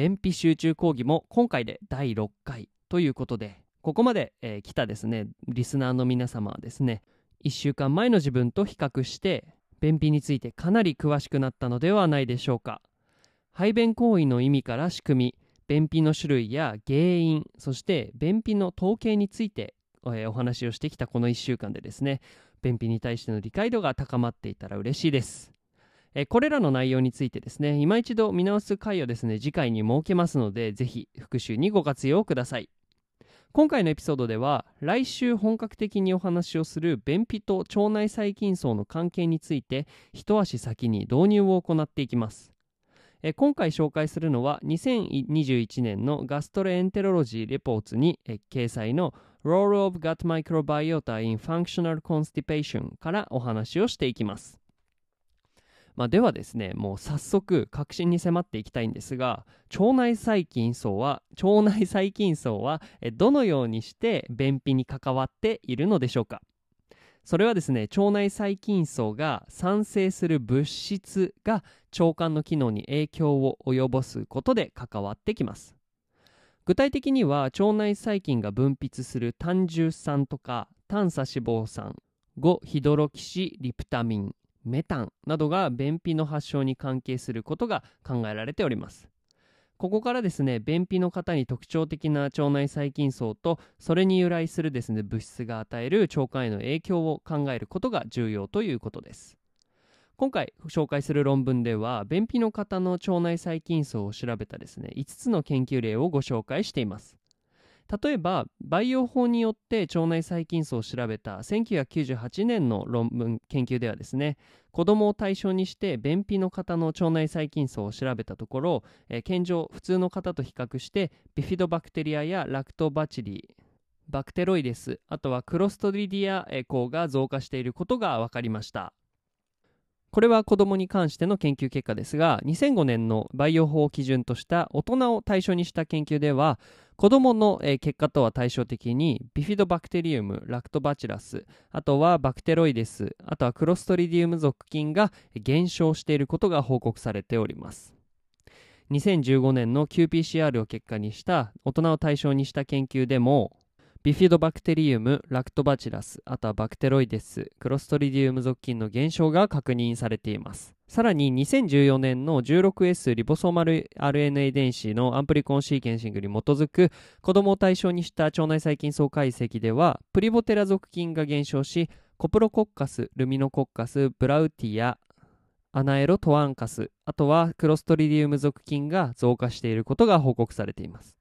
便秘集中講義も今回で第6回ということでここまで、えー来たですねリスナーの皆様はですね1週間前の自分と比較して便秘についてかなり詳しくなったのではないでしょうか。排便行為の意味から仕組み便秘の種類や原因そして便秘の統計について、えーお話をしてきたこの1週間でですね便秘に対しての理解度が高まっていたら嬉しいです、えこれらの内容についてですね今一度見直す回をですね次回に設けますのでぜひ復習にご活用ください今回のエピソードでは来週本格的にお話をする便秘と腸内細菌層の関係について一足先に導入を行っていきます今回紹介するのは2021年のガストロエンテロロジーレポーツに掲載の Role of Gut Microbiota in Functional Constipation からお話をしていきます。まあ、ではですね、もう早速確信に迫っていきたいんですが、腸内細菌層は、腸内細菌層はえどのようにして便秘に関わっているのでしょうか？それはですね腸内細菌層が産生する物質が腸管の機能に影響を及ぼすことで関わってきます。具体的には腸内細菌が分泌する単重酸とか短鎖脂肪酸5ヒドロキシリプタミンメタンなどが便秘の発症に関係することが考えられております。ここからですね便秘の方に特徴的な腸内細菌層とそれに由来するですね物質が与える腸管への影響を考えることが重要ということです。今回紹介する論文では便秘の方の腸内細菌層を調べたですね5つの研究例をご紹介しています。例えば培養法によって腸内細菌層を調べた1998年の論文研究ではですね子供を対象にして便秘の方の腸内細菌層を調べたところ、えー健常普通の方と比較してビフィドバクテリアやラクトバチリバクテロイデスあとはクロストリディアえーが増加していることが分かりました。これは子供に関しての研究結果ですが2005年の培養法を基準とした大人を対象にした研究では子供の結果とは対照的にビフィドバクテリウムラクトバチラスあとはバクテロイデスあとはクロストリディウム属菌が減少していることが報告されております。2015年の qPCR を結果にした大人を対象にした研究でもビフィドバクテリウム、ラクトバチラス、あとはバクテロイデス、クロストリディウム属菌の減少が確認されています。さらに2014年の 16S リボソーマル RNA 遺伝子のアンプリコンシーケンシングに基づく子供を対象にした腸内細菌叢解析ではプリボテラ属菌が減少しコプロコッカス、ルミノコッカス、ブラウティア、アナエロトアンカス、あとはクロストリディウム属菌が増加していることが報告されています。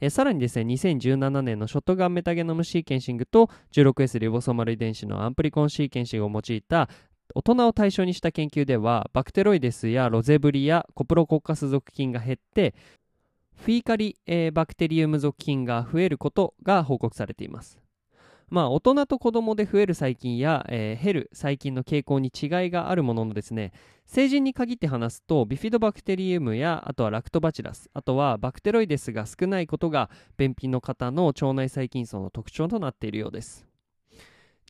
えーさらにですね、2017年のショットガンメタゲノムシーケンシングと 16S リボソマル遺伝子のアンプリコンシーケンシングを用いた大人を対象にした研究では、バクテロイデスやロゼブリアコプロコッカス属菌が減って、フィーカリ、えーバクテリウム属菌が増えることが報告されています。まあ、大人と子供で増える細菌や、えー減る細菌の傾向に違いがあるもののですね、成人に限って話すとビフィドバクテリウムやあとはラクトバチラスあとはバクテロイデスが少ないことが便秘の方の腸内細菌層の特徴となっているようです。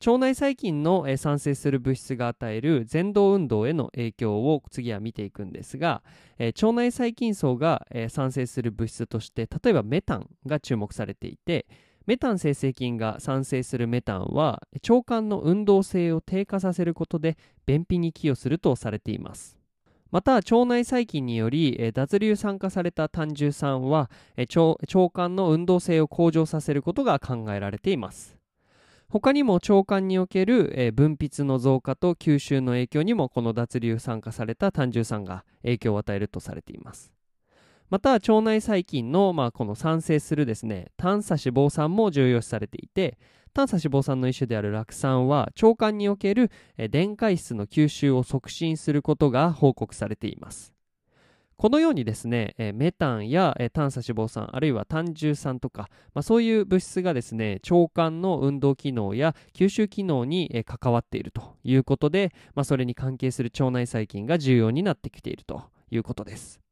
腸内細菌のえー産生する物質が与える前動運動への影響を次は見ていくんですが、えー腸内細菌層がえー産生する物質として例えばメタンが注目されていてメタン生成菌が産生するメタンは腸管の運動性を低下させることで便秘に寄与するとされています。また腸内細菌により脱硫酸化された単重酸は腸腸管の運動性を向上させることが考えられています。他にも腸管における分泌の増加と吸収の影響にもこの脱硫酸化された単重酸が影響を与えるとされています。また腸内細菌の、まあ、この産生するですね短鎖脂肪酸も重要視されていて短鎖脂肪酸の一種である酪酸は腸管における電解質の吸収を促進することが報告されています。このようにですね、メタンや、え短鎖脂肪酸あるいは胆汁酸とか、まあ、そういう物質がですね腸管の運動機能や吸収機能に、関わっているということで、まあ、それに関係する腸内細菌が重要になってきているということです。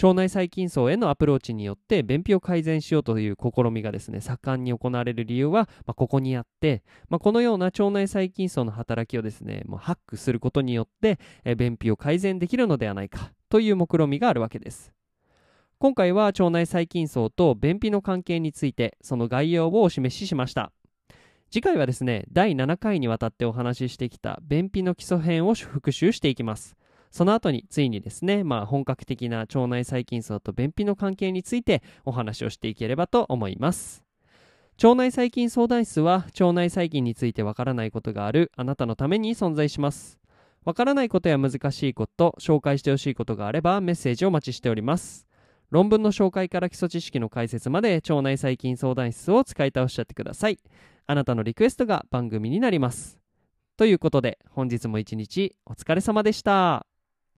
腸内細菌層へのアプローチによって便秘を改善しようという試みがですね盛んに行われる理由は、まあ、ここにあって、まあ、このような腸内細菌層の働きをですねもうハックすることによって、え便秘を改善できるのではないかという目論見みがあるわけです。今回は腸内細菌層と便秘の関係についてその概要をお示ししました。次回はですね第7回にわたってお話ししてきた便秘の基礎編を復習していきます。その後についにですね、まあ、本格的な腸内細菌層と便秘の関係についてお話をしていければと思います腸内細菌相談室は腸内細菌についてわからないことがあるあなたのために存在しますわからないことや難しいこと、紹介してほしいことがあればメッセージをお待ちしております。論文の紹介から基礎知識の解説まで腸内細菌相談室を使い倒しちゃってください。あなたのリクエストが番組になります。ということで本日も一日お疲れ様でした。